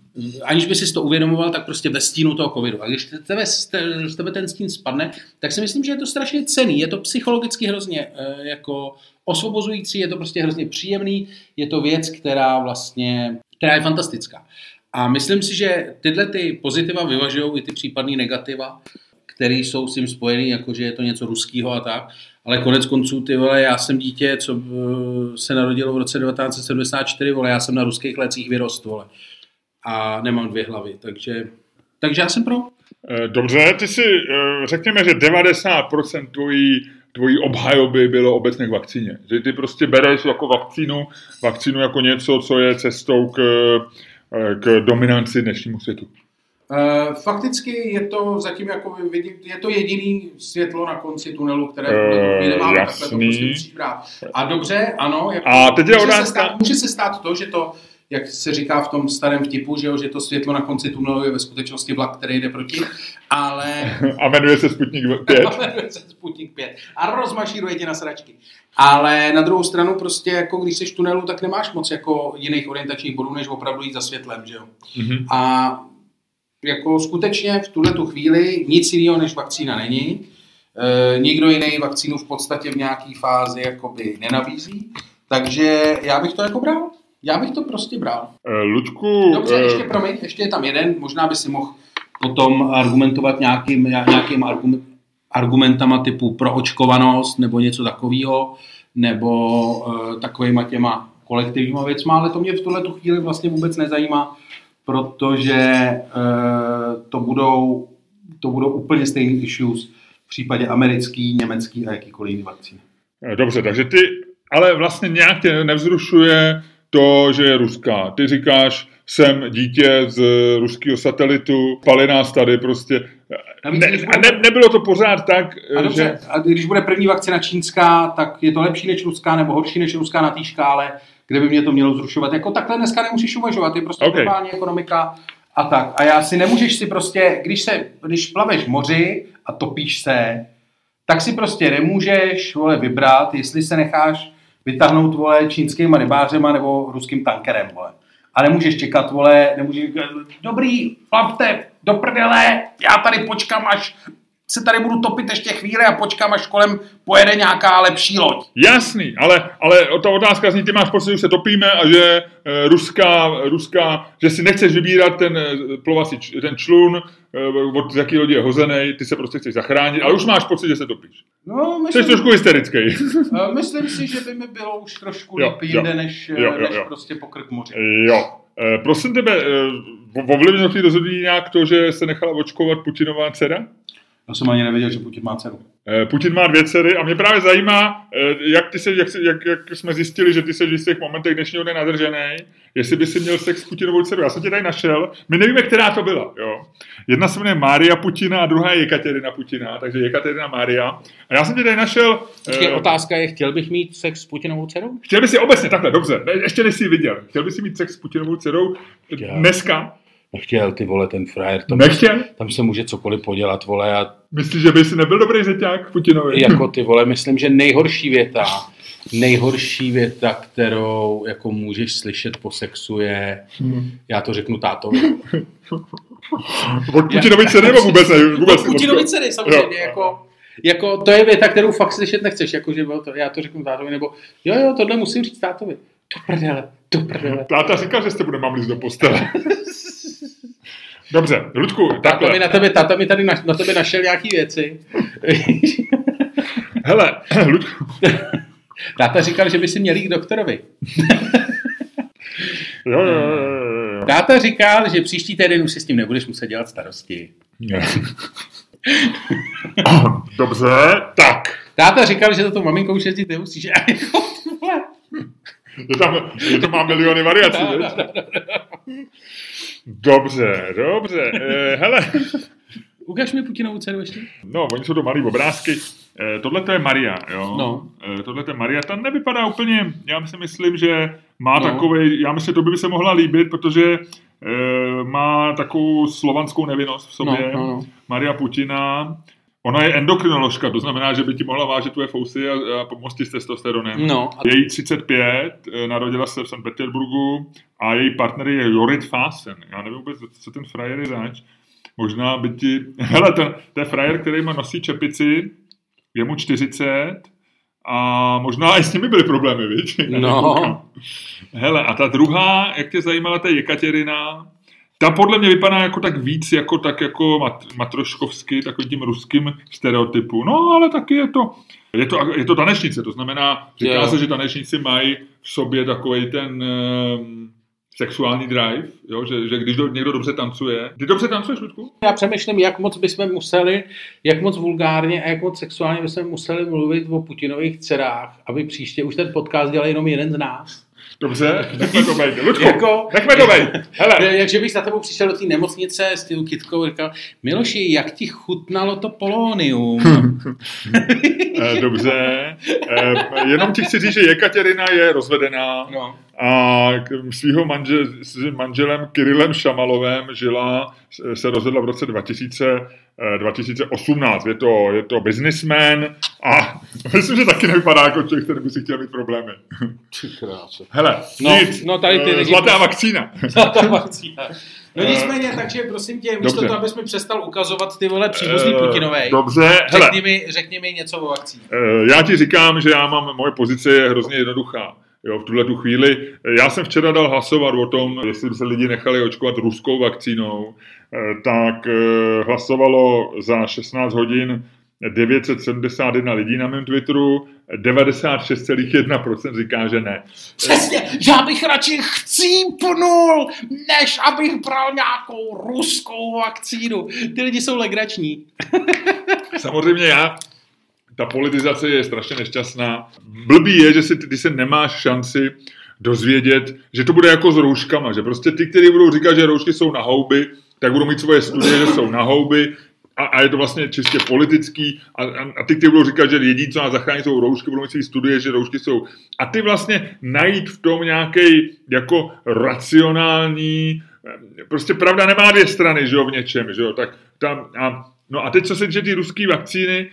Aniž by si to uvědomoval, tak prostě ve stínu toho covidu. A když tebe, z tebe ten stín spadne, tak si myslím, že je to strašně cený. Je to psychologicky hrozně eh, jako osvobozující, je to prostě hrozně příjemný, je to věc, která vlastně, která je fantastická. A myslím si, že tyhle ty pozitiva vyvažují i ty případné negativa, které jsou s tím spojený, jako že je to něco ruského a tak. Ale konec konců, ty vole, já jsem dítě, co eh, se narodilo v roce 1974, vole, já jsem na ruských lecích vyrost, vole a nemám dvě hlavy, takže, takže já jsem pro. Eh, dobře, ty si eh, řekněme, že 90% tvojí, tvojí obhajoby bylo obecně k vakcíně. Že ty prostě bereš jako vakcínu, vakcínu jako něco, co je cestou k, eh, k dominanci dnešnímu světu. Fakticky je to zatím jako vidím, je to jediný světlo na konci tunelu, které uh, nemáme takhle to prostě A dobře, ano. Jako, a teď je může, se stát, může se stát to, že to jak se říká v tom starém vtipu, že, jo, že to světlo na konci tunelu je ve skutečnosti vlak, který jde proti, ale... A jmenuje se Sputnik 5. A jmenuje se Sputnik 5. A rozmašíruje tě na sračky. Ale na druhou stranu prostě, jako když jsi v tunelu, tak nemáš moc jako jiných orientačních bodů, než opravdu jít za světlem, že jo. Mm-hmm. A jako skutečně v tuhle tu chvíli nic jiného než vakcína není. E, nikdo jiný vakcínu v podstatě v nějaké fázi jakoby nenabízí. Takže já bych to jako bral. Já bych to prostě bral. Uh, Luďku... Dobře, uh... ještě promiň, ještě je tam jeden, možná by si mohl potom argumentovat nějakým, nějakým argumentama typu proočkovanost nebo něco takového, nebo uh, takovýma těma kolektivníma věcma, ale to mě v tuhle tu chvíli vlastně vůbec nezajímá, protože uh, to, budou, to budou úplně stejný issues v případě americký, německý a jakýkoliv vakcíny. Dobře, takže ty ale vlastně nějak tě nevzrušuje to, že je ruská. Ty říkáš, jsem dítě z ruského satelitu, pali nás tady prostě. Ne, a ne, nebylo to pořád tak, a dobře, že... A když bude první vakcina čínská, tak je to lepší než ruská nebo horší než ruská na té škále, kde by mě to mělo zrušovat. Jako takhle dneska nemusíš uvažovat, je prostě okay. globální ekonomika a tak. A já si nemůžeš si prostě, když, se, když plaveš v moři a topíš se, tak si prostě nemůžeš vole, vybrat, jestli se necháš vytáhnout, vole, čínskýma rybářema nebo ruským tankerem, vole. A nemůžeš čekat, vole, nemůžeš dobrý, plavte, do prdele, já tady počkám, až se tady budu topit ještě chvíli a počkám, až kolem pojede nějaká lepší loď. Jasný, ale, ale ta otázka zní, ty máš pocit, že se topíme a že e, ruská, ruská, že si nechceš vybírat ten e, plovací, ten člun, e, od jaký lodi je hozený, ty se prostě chceš zachránit, ale už máš pocit, že se topíš. No, myslím, Jsi trošku hysterický. myslím si, že by mi bylo už trošku líp jinde, než, jo, jo, než jo. prostě pokrk moře. Jo. E, prosím tebe, e, ovlivnil ty rozhodnutí nějak to, že se nechala očkovat Putinová dcera? Já jsem ani nevěděl, že Putin má dceru. Eh, Putin má dvě dcery a mě právě zajímá, eh, jak, ty se, jak, jak, jak jsme zjistili, že ty se v těch momentech dnešního dne nadržený, jestli by si měl sex s Putinovou dcerou. Já jsem tě tady našel, my nevíme, která to byla. Jo. Jedna se jmenuje Mária Putina a druhá je Jekaterina Putina, takže Jekaterina Mária. A já jsem tě tady našel... Počkej, eh, otázka je, chtěl bych mít sex s Putinovou dcerou? Chtěl bys si obecně, takhle, dobře, ne, ještě než jsi ji viděl, chtěl bys si mít sex s Putinovou dcerou dneska? Nechtěl, ty vole, ten frajer, tam, Nechtěl? tam se může cokoliv podělat, vole, a Myslíš, že bys nebyl dobrý řeťák Putinovi? jako ty vole, myslím, že nejhorší věta, nejhorší věta, kterou jako můžeš slyšet po sexu je, já to řeknu tátovi. Od Putinovi dcery nebo vůbec ne? Vůbec Od Putinovi dcery samozřejmě, Jo. jako, jako, to je věta, kterou fakt slyšet nechceš, jako, že to, já to řeknu tátovi, nebo jo, jo, tohle musím říct tátovi. Do prdele, do prdele. Táta říkal, že jste bude mamlit do postele. Dobře, Ludku, Táta mi takhle. na tebe, táta mi tady na, na tebe našel nějaký věci. Hele, Ludku, táta říkal, že by si měl jít k doktorovi. jo, jo, jo, jo, jo. Táta říkal, že příští týden už si s tím nebudeš muset dělat starosti. Dobře, tak. Táta říkal, že za tou maminkou už jezdit nemusíš. Je tam, je to má miliony variací, No, viď? Dobře, dobře. Eh, hele, Ukaž mi Putinovu dceru ještě. no, oni jsou to malý obrázky. Eh, tohle to je Maria, jo? No. Eh, tohle to je Maria, ta nevypadá úplně, já si myslím, že má No. no. takový, já myslím, že to by se mohla líbit, protože eh, má takovou slovanskou nevinnost v sobě. No, no, no. Maria Putina. Ona je endokrinoložka, to znamená, že by ti mohla vážit tvoje fousy a, a pomoct ti s testosteronem. No, a Je jí 35, eh, narodila se v St. Petersburgu a její partner je Jorit Fasen. Já nevím vůbec, co ten frajer je zač. Možná by ti... Hele, ten, ten frajer, který má nosí čepici, je mu 40 a možná i s nimi byly problémy, viď? Já No. Hele, a ta druhá, jak tě zajímala, ta Jekaterina, ta podle mě vypadá jako tak víc, jako tak jako mat, matroškovsky, takovým tím ruským stereotypu. No, ale taky je to, je to, je to tanečnice, to znamená, říká Jo. se, že tanečníci mají v sobě takový ten um, sexuální drive, jo? Že, že když do, někdo dobře tancuje. Ty dobře tancuješ, Ludku? já přemýšlím, jak moc bychom museli, jak moc vulgárně a jak moc sexuálně bychom museli mluvit o Putinových dcerách, aby příště už ten podcast dělal jenom jeden z nás. Dobře, nechme to bejt. Ludku, Jako- nechme to bejt. Hele, Jakže bych za tebou přišel do té nemocnice s tím kitkou a říkal, Miloši, jak ti chutnalo to polonium? eh, dobře. Eh, jenom ti chci říct, že Jekaterina je rozvedená. No. A svýho manžel, s manželem Kirilem Šamalovem žila, se rozvedla v roce 2000, eh, 2018. Je to, je to businessman a myslím, že taky nevypadá jako člověk, který by si chtěl mít problémy. Hele, No, nic, no tady ty eh, lidi- zlatá vakcína. Ta vakcína. No nicméně, takže prosím tě, místo Dobře. toho, abys mi přestal ukazovat ty vole příbuzný Eh, Putinovej, Dobře, hele, řekni mi, řekni mi něco o vakcíně. Eh, Já ti říkám, že já mám, moje pozice je hrozně jednoduchá. Jo, v tuhle tu chvíli. Já jsem včera dal hlasovat o tom, jestli by se lidi nechali očkovat ruskou vakcínou, eh, tak eh, hlasovalo za 16 hodin 971 lidí na mém Twitteru, 96,1% říká, že ne. Přesně, já bych radši chcípnul, než abych bral nějakou ruskou vakcínu. Ty lidi jsou legrační. Samozřejmě já, ta politizace je strašně nešťastná. Blbý je, že si, ty se nemáš šanci dozvědět, že to bude jako s rouškama, že prostě ty, kteří budou říkat, že roušky jsou na houby, tak budou mít svoje studie, že jsou na houby a, a je to vlastně čistě politický a, a, a ty, kteří budou říkat, že jediný, co nás zachrání, jsou roušky, budou mít své studie, že roušky jsou. A ty vlastně najít v tom nějaký jako racionální, eh, prostě pravda nemá dvě strany, že jo, v něčem, že jo, tak tam, a, no a teď, co se týče ty ruské vakcíny,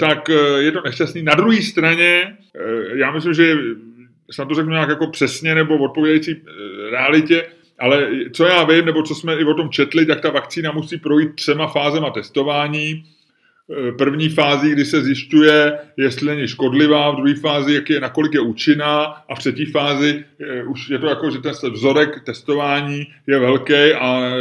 tak eh, je to nešťastný. Na druhé straně, eh, já myslím, že snad to řeknu nějak jako přesně nebo odpovědající eh, realitě, ale co já vím, nebo co jsme i o tom četli, tak ta vakcína musí projít třema fázema testování. Eh, první fázi, kdy se zjišťuje, jestli není škodlivá, v druhé fázi, jak je, nakolik je účinná a v třetí fázi eh, už je to jako, že ten vzorek testování je velký a,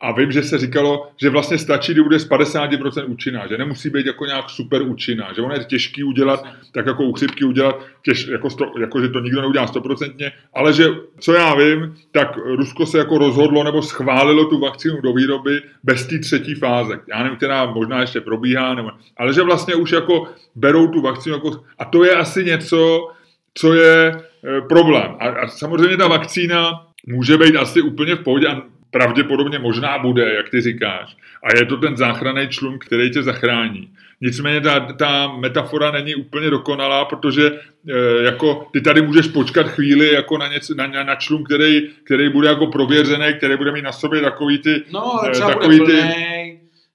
a vím, že se říkalo, že vlastně stačí, kdy bude z 50% účinná, že nemusí být jako nějak super účinná, že ono je těžký udělat, tak jako u chřipky udělat, těž, jako, sto, jako, že to nikdo neudělá stoprocentně, ale že, co já vím, tak Rusko se jako rozhodlo nebo schválilo tu vakcínu do výroby bez té třetí fáze. Já nevím, která možná ještě probíhá, nebo, ale že vlastně už jako berou tu vakcínu jako, a to je asi něco, co je e, problém. A, a samozřejmě ta vakcína může být asi úplně v pohodě a pravděpodobně možná bude, jak ty říkáš. A je to ten záchranný člun, který tě zachrání. Nicméně ta, ta metafora není úplně dokonalá, protože e, jako ty tady můžeš počkat chvíli jako na, něco, na, na, na člun, který, který bude jako prověřený, který bude mít na sobě takový ty... No, ale třeba takový bude plnej, ty,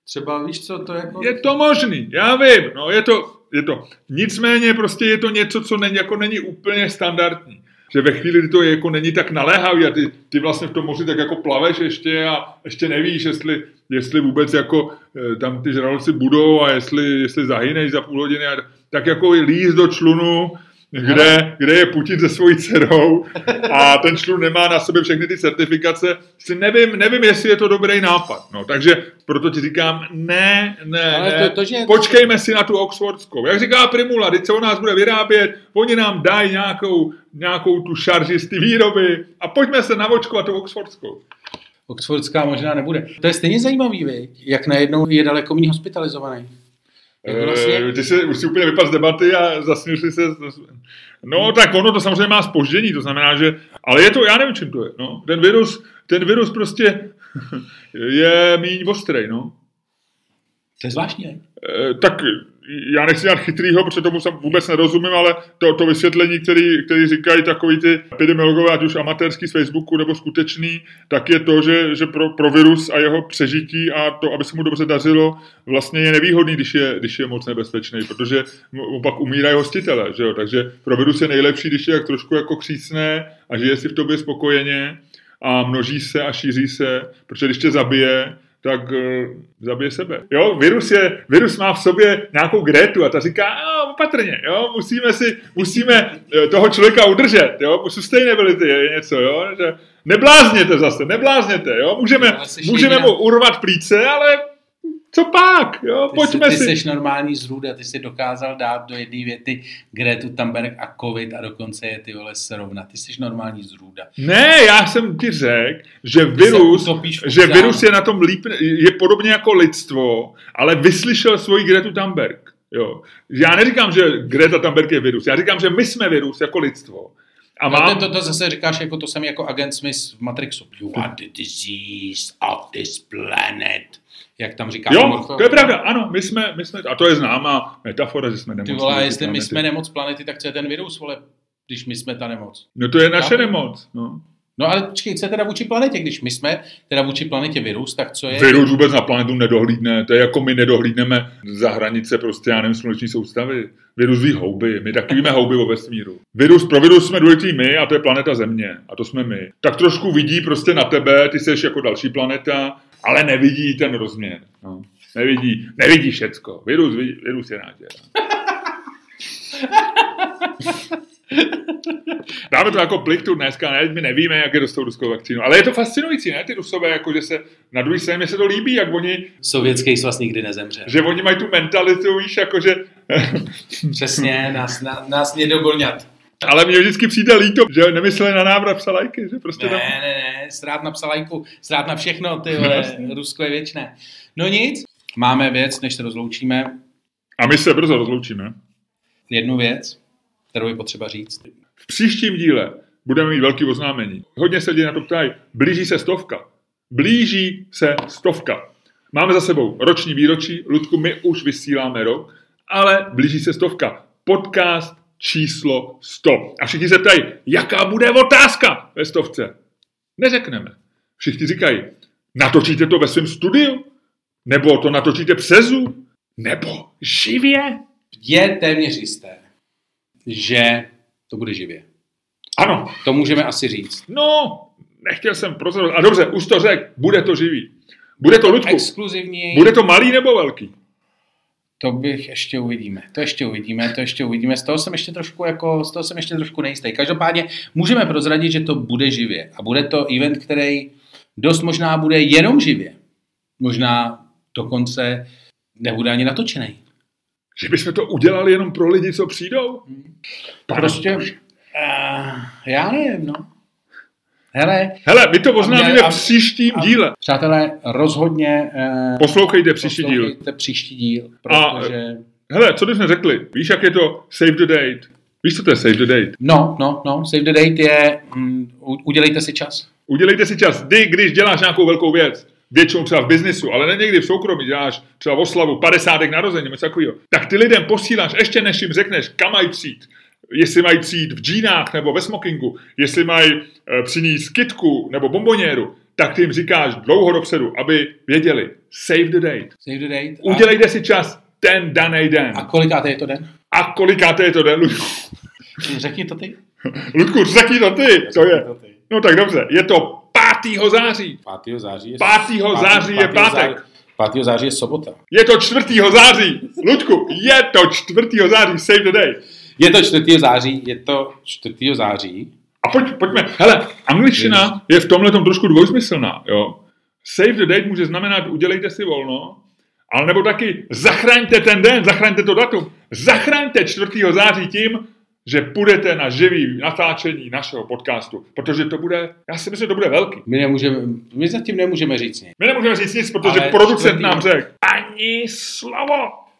třeba víš co, to jako... Je to možný, já vím, no je to, je to. Nicméně prostě je to něco, co není, jako není úplně standardní že ve chvíli, kdy to je, jako není tak naléhavý a ty, ty vlastně v tom moři tak jako plaveš ještě a ještě nevíš, jestli, jestli vůbec jako eh, tam ty žraloci budou a jestli, jestli zahyneš za půl hodiny, a, tak jako líst do člunu kde, kde je Putin se svojí dcerou a ten člun nemá na sebe všechny ty certifikace, si nevím, nevím, jestli je to dobrý nápad. No, takže proto ti říkám, ne, ne, Ale ne. To, to, že... počkejme si na tu Oxfordskou. Jak říká Primula, teď se o nás bude vyrábět, oni nám dají nějakou, nějakou tu šarži z ty výroby a pojďme se navočkovat tu Oxfordskou. Oxfordská možná nebude. To je stejně zajímavý, vy? jak najednou je daleko méně hospitalizovaný. Jako vlastně... Ty jsi, už si úplně vypadl z debaty a zasnil si se. No tak ono to samozřejmě má spoždění, to znamená, že, ale je to, já nevím, čím to je. No. Ten virus, ten virus prostě je míň ostrý, no. To je zvláštní, ne? E, tak já nechci dělat chytrýho, protože tomu jsem vůbec nerozumím, ale to, to vysvětlení, který, který říkají takový ty epidemiologové, ať už amatérský z Facebooku nebo skutečný, tak je to, že, že pro, pro virus a jeho přežití a to, aby se mu dobře dařilo, vlastně je nevýhodný, když je, když je moc nebezpečný, protože mu pak umírají hostitele, že jo? takže pro virus je nejlepší, když je jak trošku jako křísné a žije si v tobě spokojeně a množí se a šíří se, protože když tě zabije, tak uh, zabije sebe. Jo, virus, je, virus má v sobě nějakou Gretu a ta říká, jo, opatrně, jo, musíme si, musíme eh, toho člověka udržet, jo, sustainability je něco, jo, že neblázněte zase, neblázněte, jo, můžeme, můžeme mu urvat plíce, ale co pak, jo, ty pojďme jsi, si. Ty jsi normální zrůda, ty jsi dokázal dát do jedné věty Gretu Thunberg a covid a dokonce je ty vole srovnat. Ty jsi normální zrůda. Ne, já jsem ti řekl, že virus, že virus je na tom líp, je podobně jako lidstvo, ale vyslyšel svoji Gretu Thunberg. Jo. Já neříkám, že Greta Thunberg je virus, já říkám, že my jsme virus jako lidstvo. A mám... no, to, to, to zase říkáš jako to jsem jako agent Smith v Matrixu. You are the disease of this planet jak tam říká. Jo, to je pravda, ano, my jsme, my jsme, a to je známá metafora, že jsme nemoc. Ty vole, jestli my jsme nemoc planety, tak co je ten virus, vole, když my jsme ta nemoc? No to je naše Já, nemoc, no. No ale počkej, co je teda vůči planetě? Když my jsme teda vůči planetě virus, tak co je? Virus vůbec na planetu nedohlídne. To je jako my nedohlídneme za hranice prostě, já nevím, sluneční soustavy. Virus ví houby, my taky víme houby o vesmíru. Virus, pro virus jsme důležitý my a to je planeta Země. A to jsme my. Tak trošku vidí prostě na tebe, ty jsi jako další planeta ale nevidí ten rozměr. No. Nevidí, nevidí všecko. Virus, virus je nátěr. Dáme to jako plichtu dneska, ne? my nevíme, jak je dostou ruskou vakcínu. Ale je to fascinující, ne? Ty rusové, jako že se na druhý straně se to líbí, jak oni... Sovětský svaz nikdy nezemře. Že oni mají tu mentalitu, víš, jako že... Přesně, nás, na, nás nedogonat. Ale mě vždycky přijde líto, že nemysleli na návrat psalajky, že prostě ne, tam... ne, ne, strát na psalajku, strát na všechno, ty vole, Rusko je věčné. No nic, máme věc, než se rozloučíme. A my se brzo rozloučíme. Jednu věc, kterou je potřeba říct. V příštím díle budeme mít velký oznámení. Hodně se lidí na to ptají, blíží se stovka. Blíží se stovka. Máme za sebou roční výročí, Ludku, my už vysíláme rok, ale blíží se stovka. Podcast číslo 100. A všichni se ptají, jaká bude otázka ve stovce. Neřekneme. Všichni říkají, natočíte to ve svém studiu? Nebo to natočíte přes Zoom? Nebo živě? Je téměř jisté, že to bude živě. Ano. To můžeme asi říct. No, nechtěl jsem prozorovat. A dobře, už to řek, bude to živý. Bude to, Ludku, exkluzivní. bude to malý nebo velký? To bych ještě uvidíme. To ještě uvidíme, to ještě uvidíme. Z toho jsem ještě trošku jako, z toho jsem ještě trošku nejistý. Každopádně můžeme prozradit, že to bude živě. A bude to event, který dost možná bude jenom živě. Možná dokonce nebude ani natočený. Že bychom to udělali jenom pro lidi, co přijdou? Prostě, uh, já nevím, no. Hele, Hele, my to oznámíme a- v příštím a- díle. přátelé, rozhodně uh, Poslouchejte příští díl. poslouchejte příští díl, A- protože... Hele, co bychom řekli? Víš, jak je to save the date? Víš, co to je save the date? No, no, no, save the date je, mm, udělejte si čas. Udělejte si čas. Ty, když děláš nějakou velkou věc, většinou třeba v biznisu, ale ne někdy v soukromí, děláš třeba oslavu 50. narození, něco takového, tak ty lidem posíláš, ještě než jim řekneš, kam mají přijít, jestli mají přijít v džínách nebo ve smokingu, jestli mají e, přinést kitku nebo bomboněru, tak ty jim říkáš dlouho dopředu, aby věděli, save the date. Save the date. A, Udělejte si čas ten daný den. a kolikáte je to den? A kolikáté je to den, Ludku? Řekni to ty. Ludku, řekni to ty, to je. to ty. No tak dobře, je to 5. září. 5. září je... 5. září je pátek. 5. září je sobota. Je to 4. září. Ludku, je to 4. září, save the day. Je to 4. září, je to 4. září. A pojď, pojďme, hele, angličtina je v tomhle trošku dvojsmyslná, jo. Save the date může znamenat udělejte si volno, ale nebo taky zachraňte ten den, zachraňte to datum. Zachraňte 4. září tím, že půjdete na živý natáčení našeho podcastu, protože to bude, já si myslím, že to bude velký. My, nemůžeme, my zatím nemůžeme říct nic. My nemůžeme říct nic, protože Ale producent čtvrtý- nám řekl ani slovo.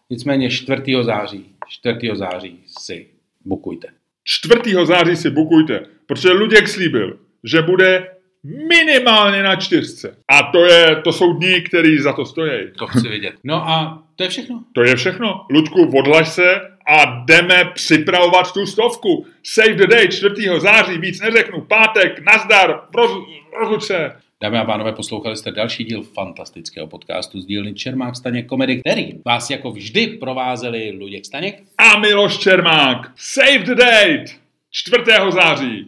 Nicméně 4. září, 4. září si bukujte. 4. září si bukujte, protože Luděk slíbil, že bude minimálně na čtyřce. A to, je, to jsou dny, který za to stojí. To chci vidět. No a to je všechno. To je všechno. Luďku, odlaž se a jdeme připravovat tu stovku. Save the day 4. září, víc neřeknu. Pátek, nazdar, roz, rozluč se. Dámy a pánové, poslouchali jste další díl fantastického podcastu z dílny Čermák Staněk Komedy, který vás jako vždy provázeli Luděk Staněk A Miloš Čermák. Save the date 4. září.